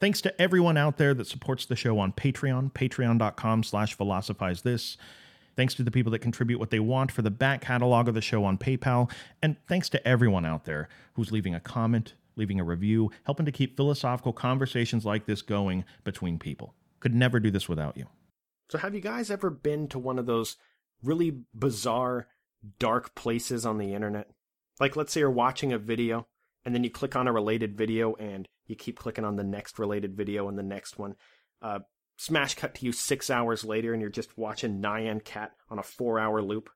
Thanks to everyone out there that supports the show on Patreon, patreon.com slash philosophize this. Thanks to the people that contribute what they want for the back catalog of the show on PayPal. And thanks to everyone out there who's leaving a comment, leaving a review, helping to keep philosophical conversations like this going between people. Could never do this without you. So, have you guys ever been to one of those really bizarre, dark places on the internet? Like, let's say you're watching a video and then you click on a related video and you keep clicking on the next related video and the next one. Uh, smash cut to you six hours later and you're just watching Nyan Cat on a four hour loop.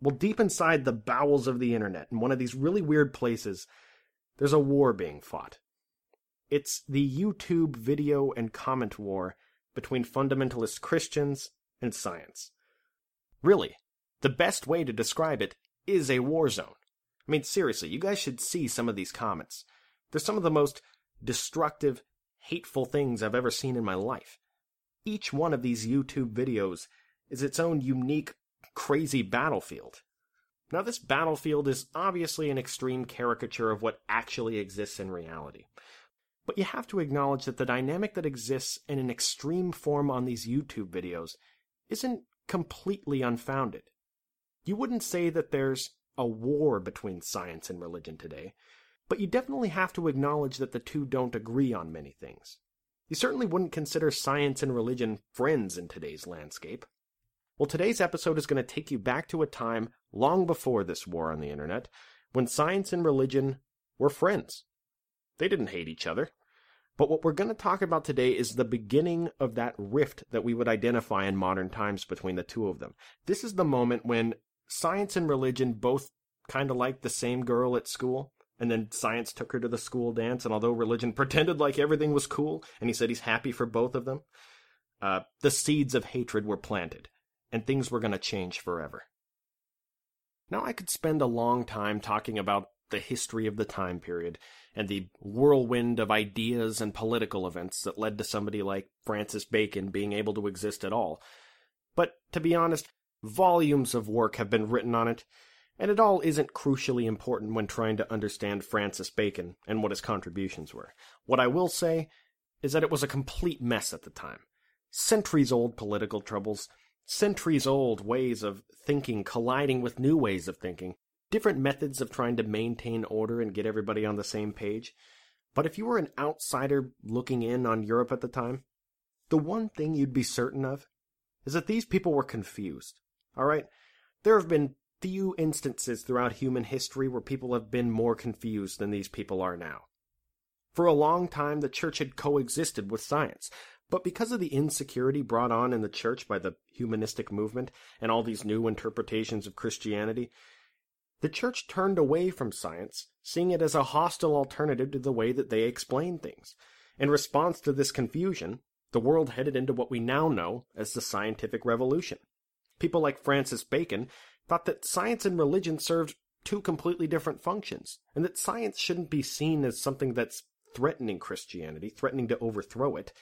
Well, deep inside the bowels of the internet, in one of these really weird places, there's a war being fought. It's the YouTube video and comment war between fundamentalist Christians and science. Really, the best way to describe it is a war zone. I mean, seriously, you guys should see some of these comments. They're some of the most destructive, hateful things I've ever seen in my life. Each one of these YouTube videos is its own unique, crazy battlefield. Now, this battlefield is obviously an extreme caricature of what actually exists in reality. But you have to acknowledge that the dynamic that exists in an extreme form on these YouTube videos isn't completely unfounded. You wouldn't say that there's a war between science and religion today, but you definitely have to acknowledge that the two don't agree on many things. You certainly wouldn't consider science and religion friends in today's landscape. Well, today's episode is going to take you back to a time long before this war on the internet when science and religion were friends. They didn't hate each other. But what we're going to talk about today is the beginning of that rift that we would identify in modern times between the two of them. This is the moment when science and religion both kind of liked the same girl at school. And then science took her to the school dance, and although religion pretended like everything was cool, and he said he's happy for both of them, uh, the seeds of hatred were planted, and things were going to change forever. Now, I could spend a long time talking about the history of the time period and the whirlwind of ideas and political events that led to somebody like Francis Bacon being able to exist at all. But to be honest, Volumes of work have been written on it, and it all isn't crucially important when trying to understand Francis Bacon and what his contributions were. What I will say is that it was a complete mess at the time. Centuries old political troubles, centuries old ways of thinking colliding with new ways of thinking, different methods of trying to maintain order and get everybody on the same page. But if you were an outsider looking in on Europe at the time, the one thing you'd be certain of is that these people were confused. All right? There have been few instances throughout human history where people have been more confused than these people are now. For a long time, the church had coexisted with science, but because of the insecurity brought on in the church by the humanistic movement and all these new interpretations of Christianity, the church turned away from science, seeing it as a hostile alternative to the way that they explain things. In response to this confusion, the world headed into what we now know as the scientific revolution. People like Francis Bacon thought that science and religion served two completely different functions, and that science shouldn't be seen as something that's threatening Christianity, threatening to overthrow it.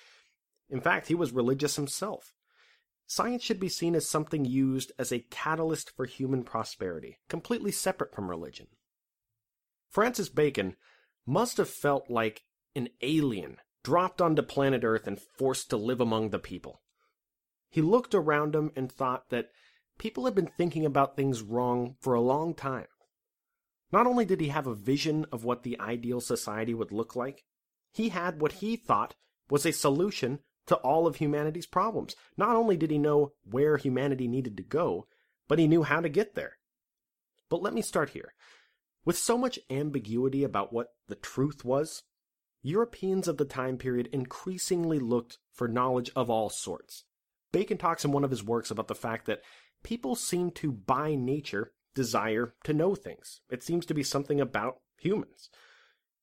In fact, he was religious himself. Science should be seen as something used as a catalyst for human prosperity, completely separate from religion. Francis Bacon must have felt like an alien dropped onto planet Earth and forced to live among the people. He looked around him and thought that people had been thinking about things wrong for a long time. Not only did he have a vision of what the ideal society would look like, he had what he thought was a solution to all of humanity's problems. Not only did he know where humanity needed to go, but he knew how to get there. But let me start here. With so much ambiguity about what the truth was, Europeans of the time period increasingly looked for knowledge of all sorts. Bacon talks in one of his works about the fact that people seem to, by nature, desire to know things. It seems to be something about humans.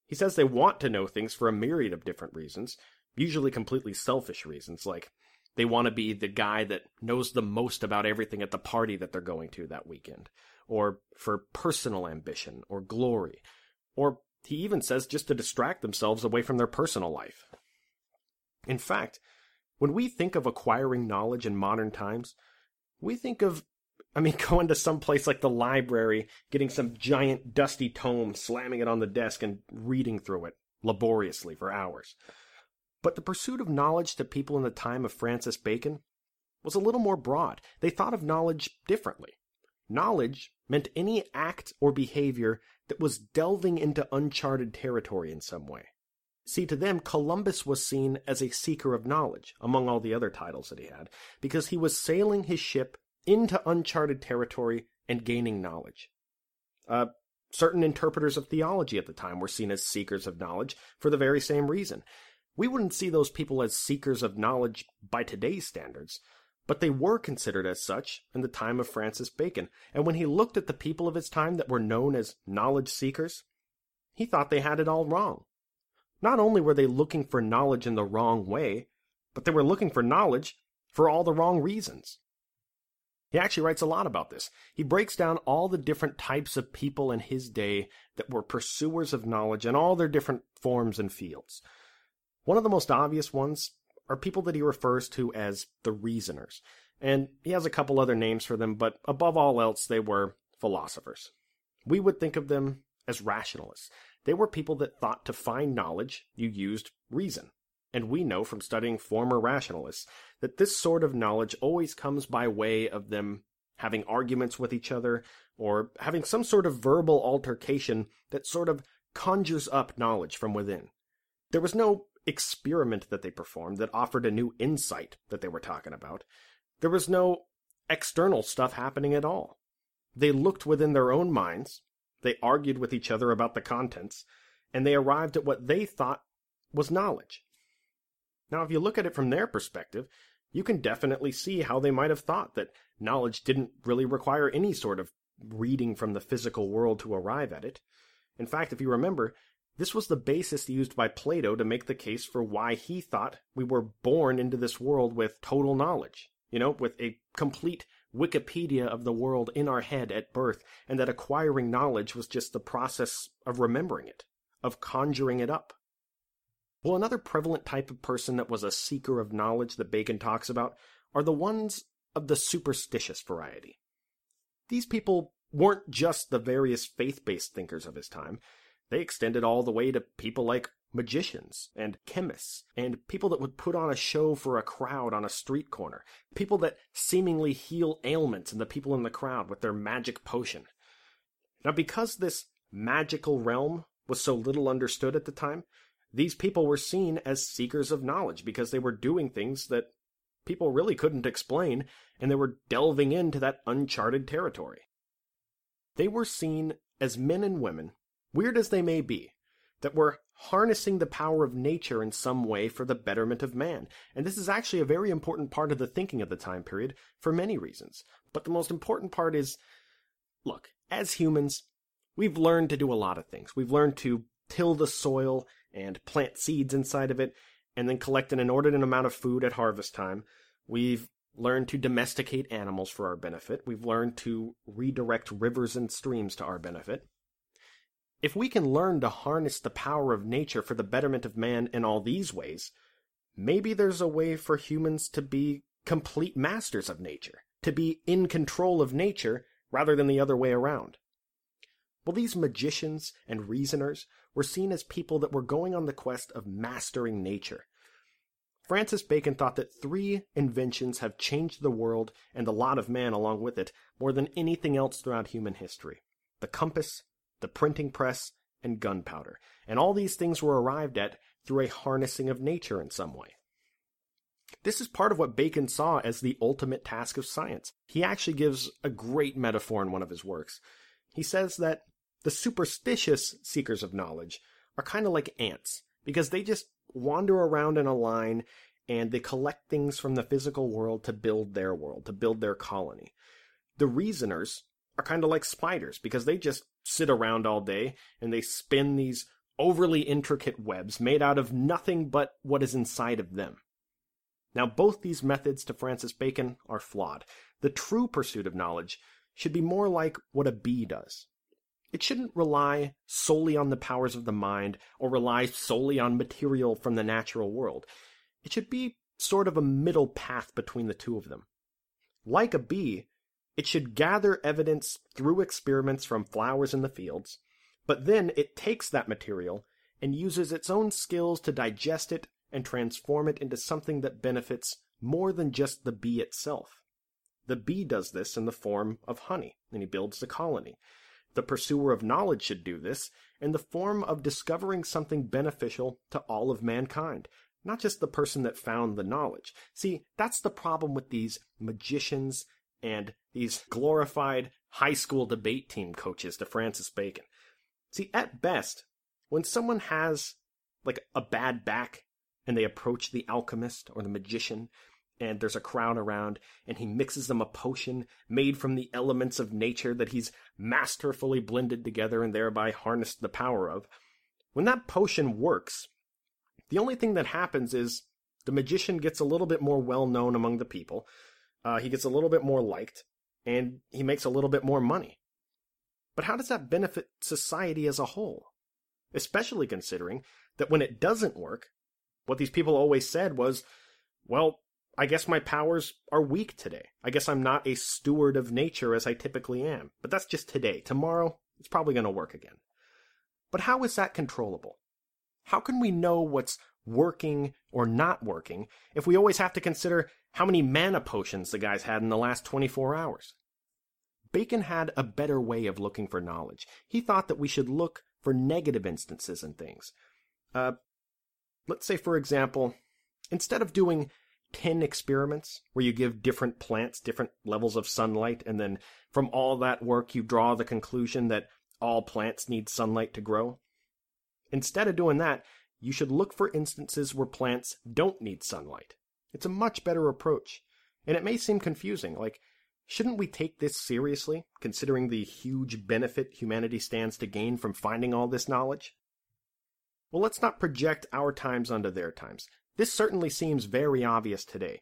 He says they want to know things for a myriad of different reasons, usually completely selfish reasons, like they want to be the guy that knows the most about everything at the party that they're going to that weekend, or for personal ambition or glory, or he even says just to distract themselves away from their personal life. In fact, when we think of acquiring knowledge in modern times, we think of, I mean, going to some place like the library, getting some giant dusty tome, slamming it on the desk, and reading through it laboriously for hours. But the pursuit of knowledge to people in the time of Francis Bacon was a little more broad. They thought of knowledge differently. Knowledge meant any act or behavior that was delving into uncharted territory in some way. See, to them, Columbus was seen as a seeker of knowledge, among all the other titles that he had, because he was sailing his ship into uncharted territory and gaining knowledge. Uh, certain interpreters of theology at the time were seen as seekers of knowledge for the very same reason. We wouldn't see those people as seekers of knowledge by today's standards, but they were considered as such in the time of Francis Bacon, and when he looked at the people of his time that were known as knowledge seekers, he thought they had it all wrong. Not only were they looking for knowledge in the wrong way, but they were looking for knowledge for all the wrong reasons. He actually writes a lot about this. He breaks down all the different types of people in his day that were pursuers of knowledge in all their different forms and fields. One of the most obvious ones are people that he refers to as the reasoners. And he has a couple other names for them, but above all else, they were philosophers. We would think of them as rationalists. They were people that thought to find knowledge, you used reason. And we know from studying former rationalists that this sort of knowledge always comes by way of them having arguments with each other or having some sort of verbal altercation that sort of conjures up knowledge from within. There was no experiment that they performed that offered a new insight that they were talking about. There was no external stuff happening at all. They looked within their own minds, they argued with each other about the contents, and they arrived at what they thought was knowledge. Now, if you look at it from their perspective, you can definitely see how they might have thought that knowledge didn't really require any sort of reading from the physical world to arrive at it. In fact, if you remember, this was the basis used by Plato to make the case for why he thought we were born into this world with total knowledge, you know, with a complete Wikipedia of the world in our head at birth, and that acquiring knowledge was just the process of remembering it, of conjuring it up. Well, another prevalent type of person that was a seeker of knowledge that Bacon talks about are the ones of the superstitious variety. These people weren't just the various faith based thinkers of his time, they extended all the way to people like magicians and chemists and people that would put on a show for a crowd on a street corner, people that seemingly heal ailments in the people in the crowd with their magic potion. Now, because this magical realm was so little understood at the time, these people were seen as seekers of knowledge because they were doing things that people really couldn't explain and they were delving into that uncharted territory. They were seen as men and women weird as they may be, that we're harnessing the power of nature in some way for the betterment of man. And this is actually a very important part of the thinking of the time period for many reasons. But the most important part is look, as humans, we've learned to do a lot of things. We've learned to till the soil and plant seeds inside of it and then collect an inordinate amount of food at harvest time. We've learned to domesticate animals for our benefit. We've learned to redirect rivers and streams to our benefit. If we can learn to harness the power of nature for the betterment of man in all these ways, maybe there's a way for humans to be complete masters of nature, to be in control of nature rather than the other way around. Well, these magicians and reasoners were seen as people that were going on the quest of mastering nature. Francis Bacon thought that three inventions have changed the world and the lot of man along with it more than anything else throughout human history the compass, the printing press, and gunpowder, and all these things were arrived at through a harnessing of nature in some way. This is part of what Bacon saw as the ultimate task of science. He actually gives a great metaphor in one of his works. He says that the superstitious seekers of knowledge are kind of like ants, because they just wander around in a line and they collect things from the physical world to build their world, to build their colony. The reasoners are kind of like spiders because they just sit around all day and they spin these overly intricate webs made out of nothing but what is inside of them. Now, both these methods to Francis Bacon are flawed. The true pursuit of knowledge should be more like what a bee does. It shouldn't rely solely on the powers of the mind or rely solely on material from the natural world. It should be sort of a middle path between the two of them. Like a bee, it should gather evidence through experiments from flowers in the fields, but then it takes that material and uses its own skills to digest it and transform it into something that benefits more than just the bee itself. The bee does this in the form of honey, and he builds the colony. The pursuer of knowledge should do this in the form of discovering something beneficial to all of mankind, not just the person that found the knowledge. See, that's the problem with these magicians and these glorified high school debate team coaches to Francis Bacon. See, at best, when someone has like a bad back and they approach the alchemist or the magician and there's a crowd around and he mixes them a potion made from the elements of nature that he's masterfully blended together and thereby harnessed the power of. When that potion works, the only thing that happens is the magician gets a little bit more well known among the people. Uh, he gets a little bit more liked and he makes a little bit more money. But how does that benefit society as a whole? Especially considering that when it doesn't work, what these people always said was, well, I guess my powers are weak today. I guess I'm not a steward of nature as I typically am. But that's just today. Tomorrow, it's probably going to work again. But how is that controllable? How can we know what's working or not working if we always have to consider how many mana potions the guys had in the last 24 hours? Bacon had a better way of looking for knowledge. He thought that we should look for negative instances in things. Uh, let's say, for example, instead of doing 10 experiments where you give different plants different levels of sunlight, and then from all that work, you draw the conclusion that all plants need sunlight to grow. Instead of doing that, you should look for instances where plants don't need sunlight. It's a much better approach. And it may seem confusing, like, shouldn't we take this seriously, considering the huge benefit humanity stands to gain from finding all this knowledge? Well, let's not project our times onto their times. This certainly seems very obvious today,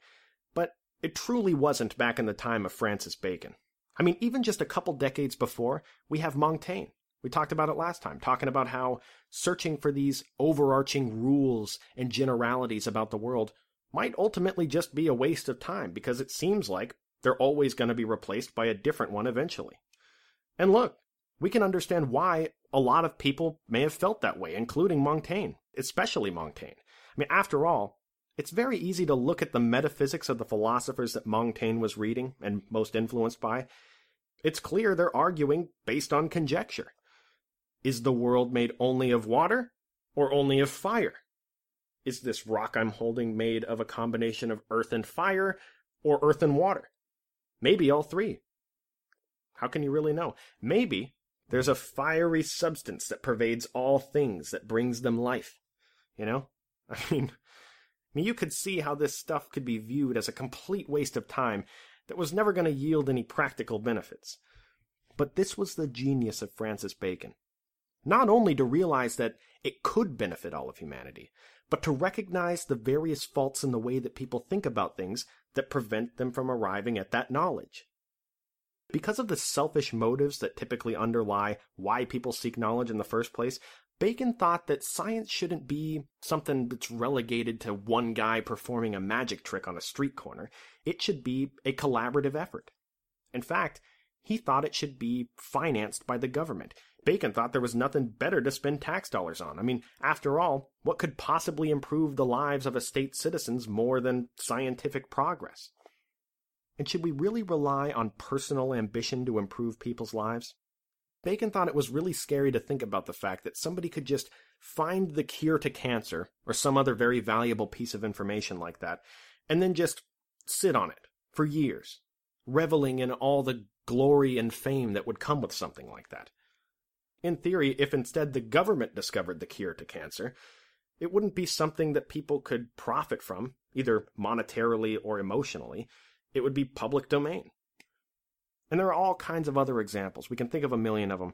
but it truly wasn't back in the time of Francis Bacon. I mean, even just a couple decades before, we have Montaigne. We talked about it last time, talking about how searching for these overarching rules and generalities about the world might ultimately just be a waste of time because it seems like they're always going to be replaced by a different one eventually. And look, we can understand why a lot of people may have felt that way, including Montaigne, especially Montaigne. I mean, after all, it's very easy to look at the metaphysics of the philosophers that Montaigne was reading and most influenced by. It's clear they're arguing based on conjecture. Is the world made only of water or only of fire? Is this rock I'm holding made of a combination of earth and fire or earth and water? Maybe all three. How can you really know? Maybe there's a fiery substance that pervades all things that brings them life. You know? I mean, I mean, you could see how this stuff could be viewed as a complete waste of time that was never going to yield any practical benefits. But this was the genius of Francis Bacon. Not only to realize that it could benefit all of humanity, but to recognize the various faults in the way that people think about things that prevent them from arriving at that knowledge. Because of the selfish motives that typically underlie why people seek knowledge in the first place, Bacon thought that science shouldn't be something that's relegated to one guy performing a magic trick on a street corner. It should be a collaborative effort. In fact, he thought it should be financed by the government. Bacon thought there was nothing better to spend tax dollars on. I mean, after all, what could possibly improve the lives of a state's citizens more than scientific progress? And should we really rely on personal ambition to improve people's lives? Bacon thought it was really scary to think about the fact that somebody could just find the cure to cancer or some other very valuable piece of information like that and then just sit on it for years, reveling in all the glory and fame that would come with something like that. In theory, if instead the government discovered the cure to cancer, it wouldn't be something that people could profit from, either monetarily or emotionally it would be public domain. And there are all kinds of other examples. We can think of a million of them.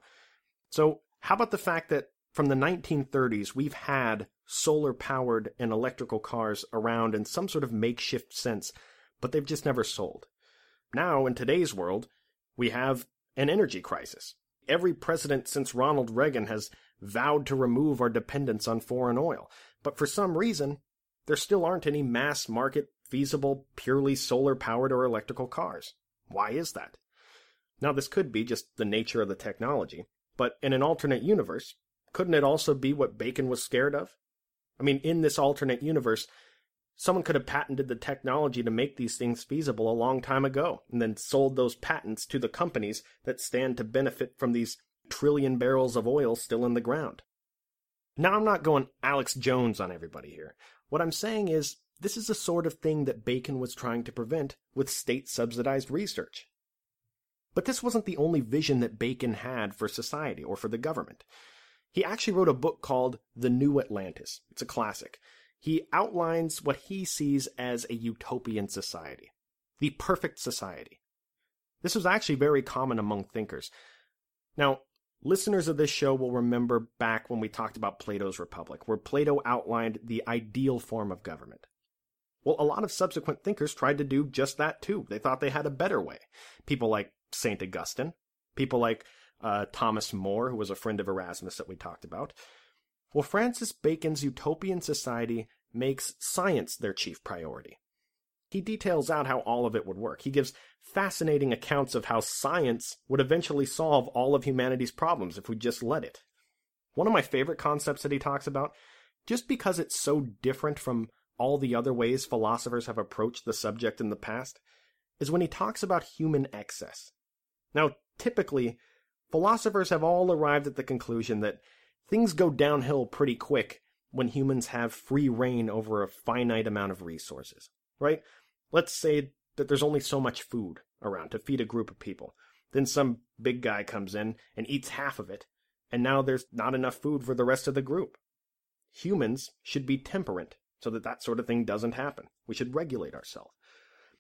So, how about the fact that from the 1930s, we've had solar powered and electrical cars around in some sort of makeshift sense, but they've just never sold. Now, in today's world, we have an energy crisis. Every president since Ronald Reagan has vowed to remove our dependence on foreign oil, but for some reason, there still aren't any mass market feasible, purely solar powered or electrical cars. Why is that? Now, this could be just the nature of the technology, but in an alternate universe, couldn't it also be what Bacon was scared of? I mean, in this alternate universe, someone could have patented the technology to make these things feasible a long time ago and then sold those patents to the companies that stand to benefit from these trillion barrels of oil still in the ground. Now, I'm not going Alex Jones on everybody here. What I'm saying is, this is the sort of thing that Bacon was trying to prevent with state subsidized research. But this wasn't the only vision that Bacon had for society or for the government. He actually wrote a book called The New Atlantis. It's a classic. He outlines what he sees as a utopian society, the perfect society. This was actually very common among thinkers. Now, listeners of this show will remember back when we talked about Plato's Republic, where Plato outlined the ideal form of government. Well, a lot of subsequent thinkers tried to do just that too. They thought they had a better way. People like St. Augustine, people like uh, Thomas More, who was a friend of Erasmus that we talked about. Well, Francis Bacon's utopian society makes science their chief priority. He details out how all of it would work. He gives fascinating accounts of how science would eventually solve all of humanity's problems if we just let it. One of my favorite concepts that he talks about, just because it's so different from all the other ways philosophers have approached the subject in the past, is when he talks about human excess. Now, typically, philosophers have all arrived at the conclusion that things go downhill pretty quick when humans have free reign over a finite amount of resources, right? Let's say that there's only so much food around to feed a group of people. Then some big guy comes in and eats half of it, and now there's not enough food for the rest of the group. Humans should be temperate so that that sort of thing doesn't happen. We should regulate ourselves.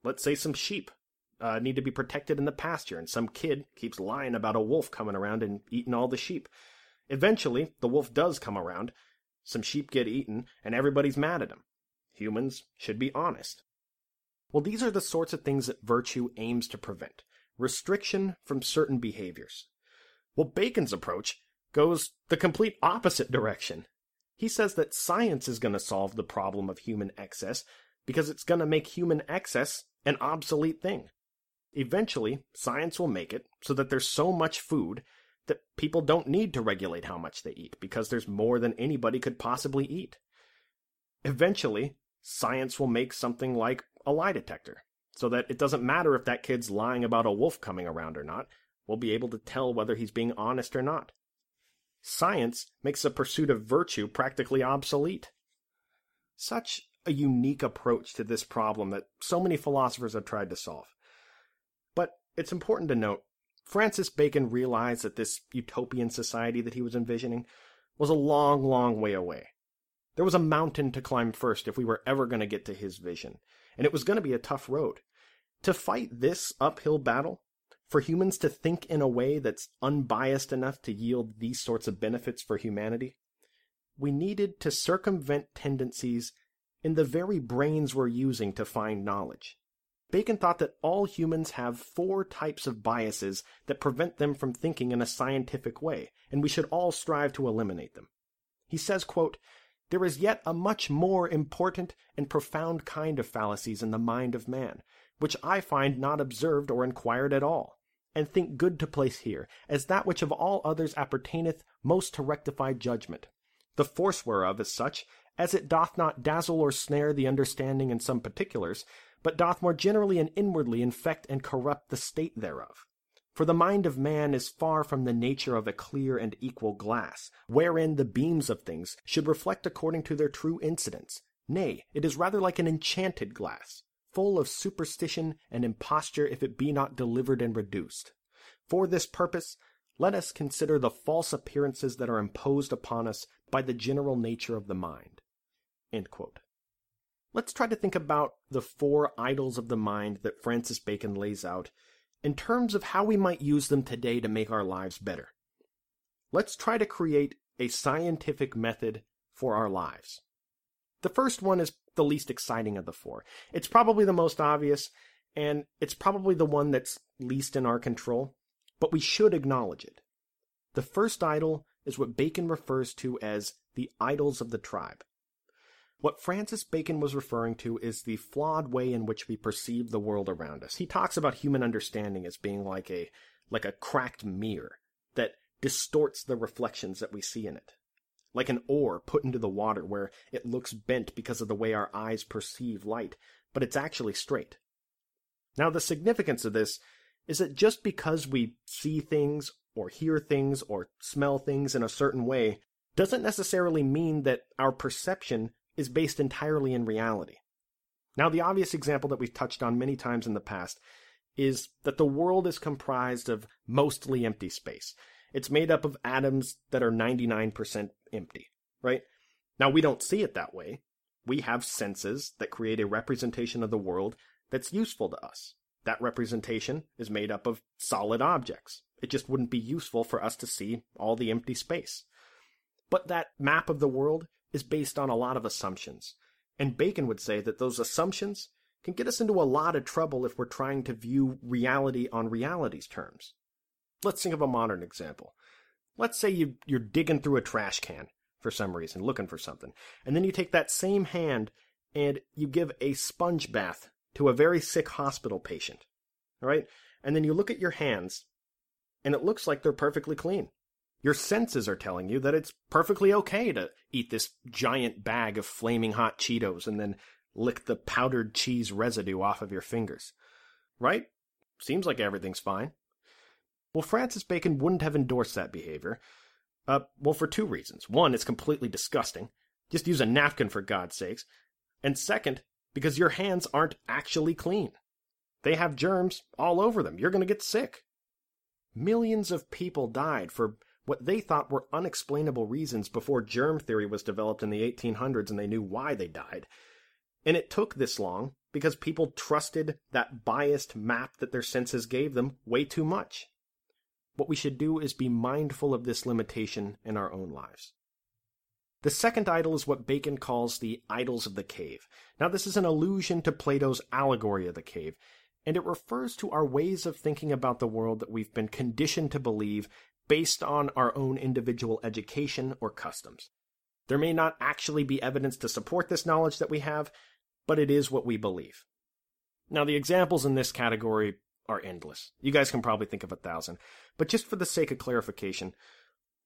Let's say some sheep uh, need to be protected in the pasture, and some kid keeps lying about a wolf coming around and eating all the sheep. Eventually, the wolf does come around, some sheep get eaten, and everybody's mad at him. Humans should be honest. Well, these are the sorts of things that virtue aims to prevent restriction from certain behaviors. Well, Bacon's approach goes the complete opposite direction. He says that science is going to solve the problem of human excess because it's going to make human excess an obsolete thing. Eventually, science will make it so that there's so much food that people don't need to regulate how much they eat because there's more than anybody could possibly eat. Eventually, science will make something like a lie detector so that it doesn't matter if that kid's lying about a wolf coming around or not. We'll be able to tell whether he's being honest or not. Science makes the pursuit of virtue practically obsolete. Such a unique approach to this problem that so many philosophers have tried to solve. But it's important to note Francis Bacon realized that this utopian society that he was envisioning was a long, long way away. There was a mountain to climb first if we were ever going to get to his vision, and it was going to be a tough road. To fight this uphill battle, for humans to think in a way that's unbiased enough to yield these sorts of benefits for humanity, we needed to circumvent tendencies in the very brains we're using to find knowledge. Bacon thought that all humans have four types of biases that prevent them from thinking in a scientific way, and we should all strive to eliminate them. He says, quote, There is yet a much more important and profound kind of fallacies in the mind of man, which I find not observed or inquired at all, and think good to place here, as that which of all others appertaineth most to rectify judgment, the force whereof is such, as it doth not dazzle or snare the understanding in some particulars, but doth more generally and inwardly infect and corrupt the state thereof. For the mind of man is far from the nature of a clear and equal glass, wherein the beams of things should reflect according to their true incidence. Nay, it is rather like an enchanted glass, full of superstition and imposture if it be not delivered and reduced. For this purpose, let us consider the false appearances that are imposed upon us by the general nature of the mind. Let's try to think about the four idols of the mind that Francis Bacon lays out in terms of how we might use them today to make our lives better. Let's try to create a scientific method for our lives. The first one is the least exciting of the four. It's probably the most obvious, and it's probably the one that's least in our control, but we should acknowledge it. The first idol is what Bacon refers to as the idols of the tribe. What Francis Bacon was referring to is the flawed way in which we perceive the world around us. He talks about human understanding as being like a like a cracked mirror that distorts the reflections that we see in it. like an oar put into the water where it looks bent because of the way our eyes perceive light, but it's actually straight. Now, the significance of this is that just because we see things or hear things or smell things in a certain way doesn't necessarily mean that our perception is based entirely in reality. Now, the obvious example that we've touched on many times in the past is that the world is comprised of mostly empty space. It's made up of atoms that are 99% empty, right? Now, we don't see it that way. We have senses that create a representation of the world that's useful to us. That representation is made up of solid objects. It just wouldn't be useful for us to see all the empty space. But that map of the world is based on a lot of assumptions. And Bacon would say that those assumptions can get us into a lot of trouble if we're trying to view reality on reality's terms. Let's think of a modern example. Let's say you, you're digging through a trash can for some reason, looking for something, and then you take that same hand and you give a sponge bath to a very sick hospital patient. All right? And then you look at your hands and it looks like they're perfectly clean. Your senses are telling you that it's perfectly okay to eat this giant bag of flaming hot Cheetos and then lick the powdered cheese residue off of your fingers. Right? Seems like everything's fine. Well, Francis Bacon wouldn't have endorsed that behavior. Uh, well, for two reasons. One, it's completely disgusting. Just use a napkin for God's sakes. And second, because your hands aren't actually clean. They have germs all over them. You're going to get sick. Millions of people died for what they thought were unexplainable reasons before germ theory was developed in the 1800s and they knew why they died. And it took this long because people trusted that biased map that their senses gave them way too much. What we should do is be mindful of this limitation in our own lives. The second idol is what Bacon calls the idols of the cave. Now, this is an allusion to Plato's allegory of the cave, and it refers to our ways of thinking about the world that we've been conditioned to believe based on our own individual education or customs. There may not actually be evidence to support this knowledge that we have, but it is what we believe. Now, the examples in this category are endless. You guys can probably think of a thousand. But just for the sake of clarification,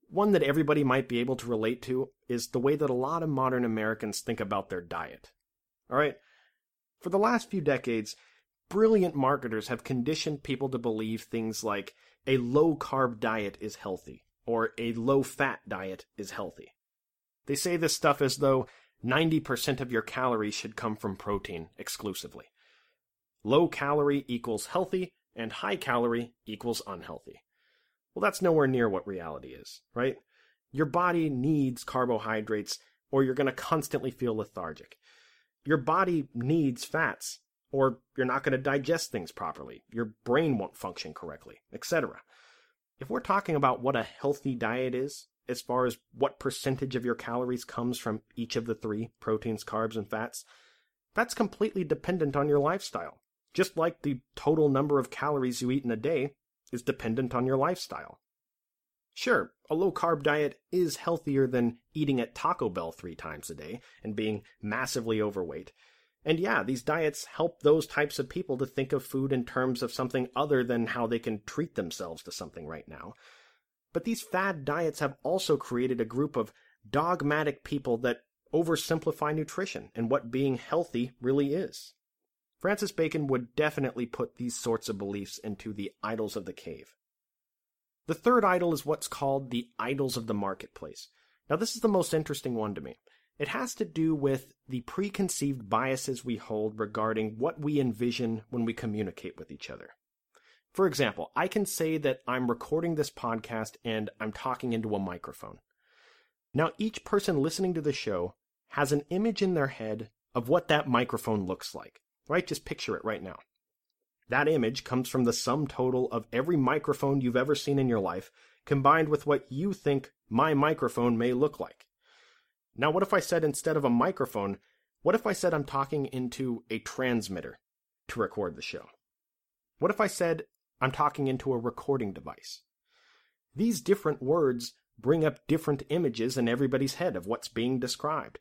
one that everybody might be able to relate to is the way that a lot of modern Americans think about their diet. All right? For the last few decades, brilliant marketers have conditioned people to believe things like a low carb diet is healthy or a low fat diet is healthy. They say this stuff as though 90% of your calories should come from protein exclusively. Low calorie equals healthy, and high calorie equals unhealthy. Well, that's nowhere near what reality is, right? Your body needs carbohydrates, or you're going to constantly feel lethargic. Your body needs fats, or you're not going to digest things properly. Your brain won't function correctly, etc. If we're talking about what a healthy diet is, as far as what percentage of your calories comes from each of the three proteins, carbs, and fats, that's completely dependent on your lifestyle. Just like the total number of calories you eat in a day is dependent on your lifestyle. Sure, a low carb diet is healthier than eating at Taco Bell three times a day and being massively overweight. And yeah, these diets help those types of people to think of food in terms of something other than how they can treat themselves to something right now. But these fad diets have also created a group of dogmatic people that oversimplify nutrition and what being healthy really is. Francis Bacon would definitely put these sorts of beliefs into the idols of the cave. The third idol is what's called the idols of the marketplace. Now, this is the most interesting one to me. It has to do with the preconceived biases we hold regarding what we envision when we communicate with each other. For example, I can say that I'm recording this podcast and I'm talking into a microphone. Now, each person listening to the show has an image in their head of what that microphone looks like right? Just picture it right now. That image comes from the sum total of every microphone you've ever seen in your life, combined with what you think my microphone may look like. Now, what if I said instead of a microphone, what if I said I'm talking into a transmitter to record the show? What if I said I'm talking into a recording device? These different words bring up different images in everybody's head of what's being described.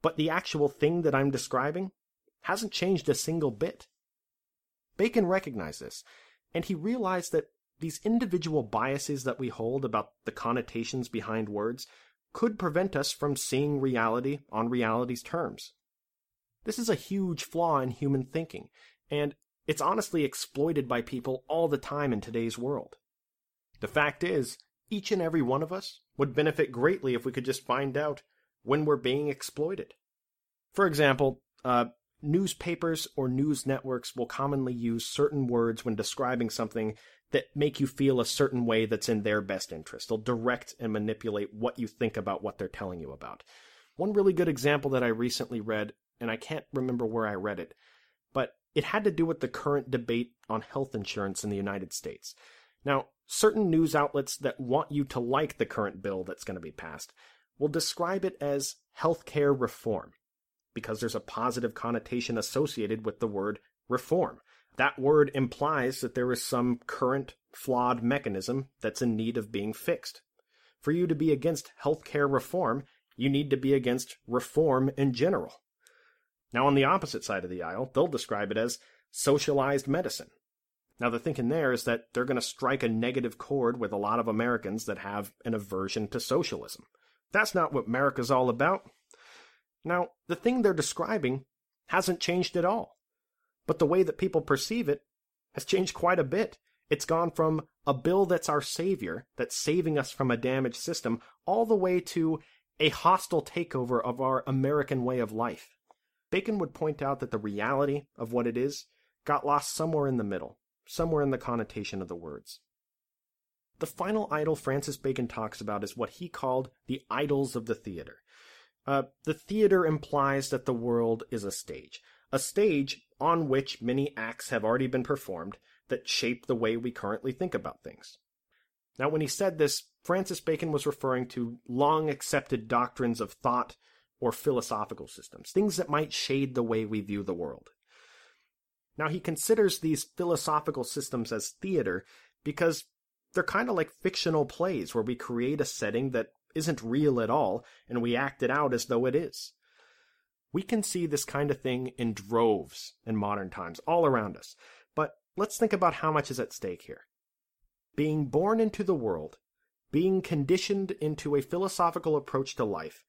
But the actual thing that I'm describing hasn't changed a single bit. Bacon recognized this, and he realized that these individual biases that we hold about the connotations behind words could prevent us from seeing reality on reality's terms. This is a huge flaw in human thinking, and it's honestly exploited by people all the time in today's world. The fact is, each and every one of us would benefit greatly if we could just find out when we're being exploited. For example, uh, newspapers or news networks will commonly use certain words when describing something that make you feel a certain way that's in their best interest. They'll direct and manipulate what you think about what they're telling you about. One really good example that I recently read, and I can't remember where I read it, but it had to do with the current debate on health insurance in the United States. Now, certain news outlets that want you to like the current bill that's going to be passed will describe it as healthcare reform because there's a positive connotation associated with the word reform. That word implies that there is some current flawed mechanism that's in need of being fixed. For you to be against healthcare reform, you need to be against reform in general. Now, on the opposite side of the aisle, they'll describe it as socialized medicine. Now, the thinking there is that they're going to strike a negative chord with a lot of Americans that have an aversion to socialism. That's not what America's all about. Now, the thing they're describing hasn't changed at all, but the way that people perceive it has changed quite a bit. It's gone from a bill that's our savior, that's saving us from a damaged system, all the way to a hostile takeover of our American way of life. Bacon would point out that the reality of what it is got lost somewhere in the middle, somewhere in the connotation of the words. The final idol Francis Bacon talks about is what he called the idols of the theater. Uh, the theater implies that the world is a stage, a stage on which many acts have already been performed that shape the way we currently think about things. Now, when he said this, Francis Bacon was referring to long accepted doctrines of thought or philosophical systems, things that might shade the way we view the world. Now, he considers these philosophical systems as theater because they're kind of like fictional plays where we create a setting that isn't real at all, and we act it out as though it is. We can see this kind of thing in droves in modern times, all around us. But let's think about how much is at stake here. Being born into the world, being conditioned into a philosophical approach to life,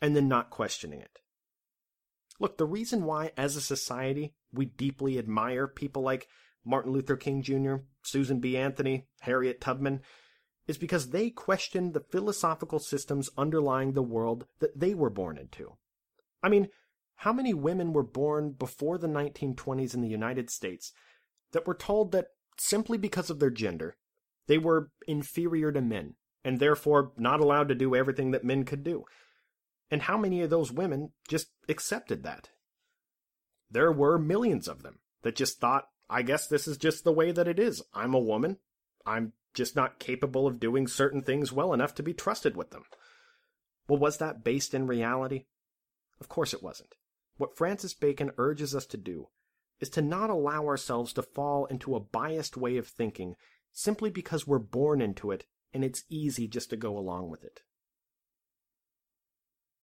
and then not questioning it. Look, the reason why, as a society, we deeply admire people like Martin Luther King Jr., Susan B. Anthony, Harriet Tubman, is because they questioned the philosophical systems underlying the world that they were born into. I mean, how many women were born before the 1920s in the United States that were told that simply because of their gender, they were inferior to men and therefore not allowed to do everything that men could do? And how many of those women just accepted that? There were millions of them that just thought, I guess this is just the way that it is. I'm a woman. I'm just not capable of doing certain things well enough to be trusted with them. Well, was that based in reality? Of course it wasn't. What Francis Bacon urges us to do is to not allow ourselves to fall into a biased way of thinking simply because we're born into it and it's easy just to go along with it.